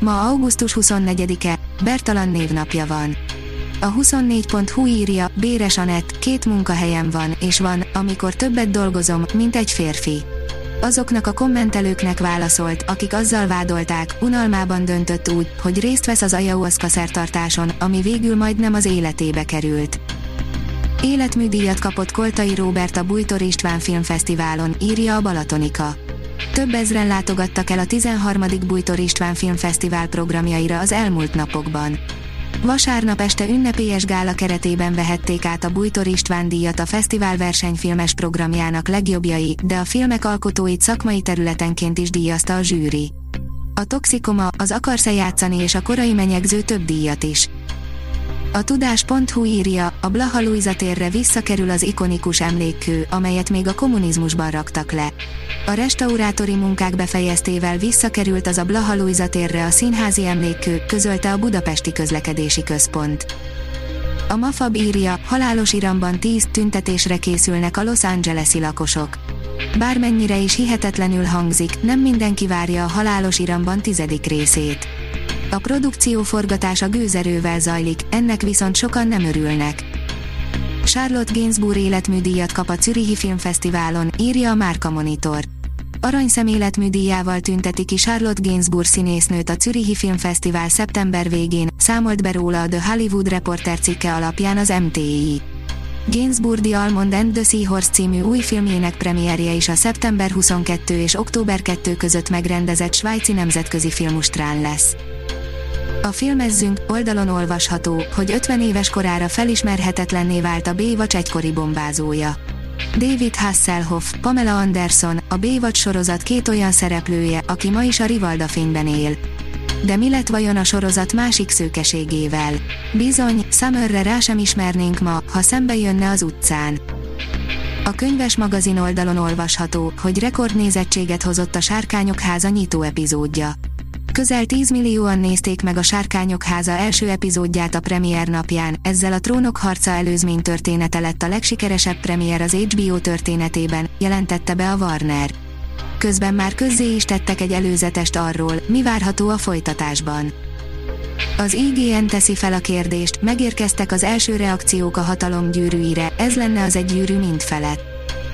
Ma augusztus 24-e, Bertalan névnapja van. A 24.hu írja, Béres Anett, két munkahelyem van, és van, amikor többet dolgozom, mint egy férfi. Azoknak a kommentelőknek válaszolt, akik azzal vádolták, unalmában döntött úgy, hogy részt vesz az ayahuasca szertartáson, ami végül majdnem az életébe került. Életműdíjat kapott Koltai Róbert a Bújtor István Filmfesztiválon, írja a Balatonika. Több ezren látogattak el a 13. Bújtor István Filmfesztivál programjaira az elmúlt napokban. Vasárnap este ünnepélyes gála keretében vehették át a Bújtor István díjat a fesztivál versenyfilmes programjának legjobbjai, de a filmek alkotóit szakmai területenként is díjazta a zsűri. A Toxikoma, az Akarsz-e játszani és a korai menyegző több díjat is. A tudás.hu írja, a Blaha Luisa térre visszakerül az ikonikus emlékkő, amelyet még a kommunizmusban raktak le. A restaurátori munkák befejeztével visszakerült az a Blaha Luisa térre a színházi emlékkő, közölte a Budapesti Közlekedési Központ. A Mafab írja, halálos iramban 10 tüntetésre készülnek a Los Angeles-i lakosok. Bármennyire is hihetetlenül hangzik, nem mindenki várja a halálos iramban tizedik részét. A produkció forgatása gőzerővel zajlik, ennek viszont sokan nem örülnek. Charlotte Gainsbourg életműdíjat kap a Zürichi Filmfesztiválon, írja a Márka Monitor. Aranyszem tünteti ki Charlotte Gainsbourg színésznőt a Zürichi Filmfesztivál szeptember végén, számolt be róla a The Hollywood Reporter cikke alapján az MTI. Gainsbourg The Almond and the Seahorse című új filmjének premierje is a szeptember 22 és október 2 között megrendezett svájci nemzetközi filmustrán lesz. A filmezzünk oldalon olvasható, hogy 50 éves korára felismerhetetlenné vált a Baywatch egykori bombázója. David Hasselhoff, Pamela Anderson, a Baywatch sorozat két olyan szereplője, aki ma is a Rivalda fényben él. De mi lett vajon a sorozat másik szőkeségével? Bizony, Summerre rá sem ismernénk ma, ha szembe jönne az utcán. A könyves magazin oldalon olvasható, hogy rekordnézettséget hozott a Sárkányok háza nyitó epizódja. Közel 10 millióan nézték meg a Sárkányok háza első epizódját a premier napján, ezzel a Trónok harca előzmény története lett a legsikeresebb premier az HBO történetében, jelentette be a Warner. Közben már közzé is tettek egy előzetest arról, mi várható a folytatásban. Az IGN teszi fel a kérdést, megérkeztek az első reakciók a hatalom gyűrűire, ez lenne az egy gyűrű mind felett.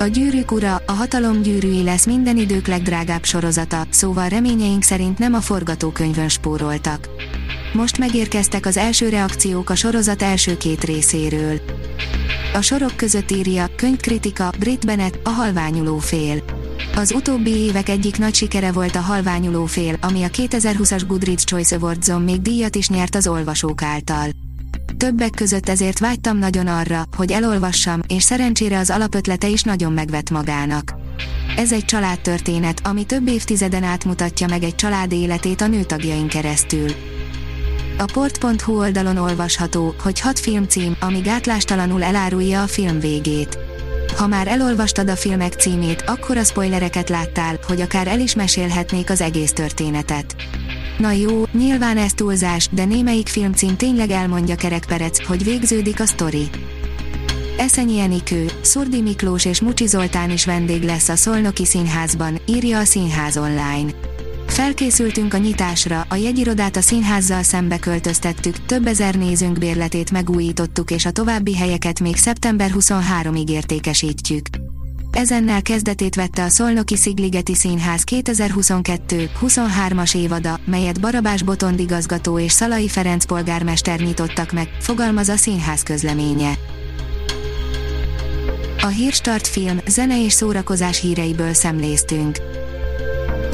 A gyűrűk ura, a hatalom gyűrűi lesz minden idők legdrágább sorozata, szóval reményeink szerint nem a forgatókönyvön spóroltak. Most megérkeztek az első reakciók a sorozat első két részéről. A sorok között írja, könyvkritika, Brit Bennett, a halványuló fél. Az utóbbi évek egyik nagy sikere volt a halványuló fél, ami a 2020-as Goodreads Choice Awards-on még díjat is nyert az olvasók által. Többek között ezért vágytam nagyon arra, hogy elolvassam, és szerencsére az alapötlete is nagyon megvet magának. Ez egy családtörténet, ami több évtizeden átmutatja meg egy család életét a nőtagjain keresztül. A port.hu oldalon olvasható, hogy hat filmcím, ami gátlástalanul elárulja a film végét. Ha már elolvastad a filmek címét, akkor a spoilereket láttál, hogy akár el is mesélhetnék az egész történetet. Na jó, nyilván ez túlzás, de némelyik filmcím tényleg elmondja kerekperec, hogy végződik a sztori. Eszenyi Enikő, Szurdi Miklós és Mucsi Zoltán is vendég lesz a Szolnoki Színházban, írja a Színház online. Felkészültünk a nyitásra, a jegyirodát a színházzal szembe költöztettük, több ezer nézőnk bérletét megújítottuk és a további helyeket még szeptember 23-ig értékesítjük. Ezennel kezdetét vette a Szolnoki Szigligeti Színház 2022-23-as évada, melyet Barabás Botond igazgató és Szalai Ferenc polgármester nyitottak meg, fogalmaz a színház közleménye. A Hírstart film, zene és szórakozás híreiből szemléztünk.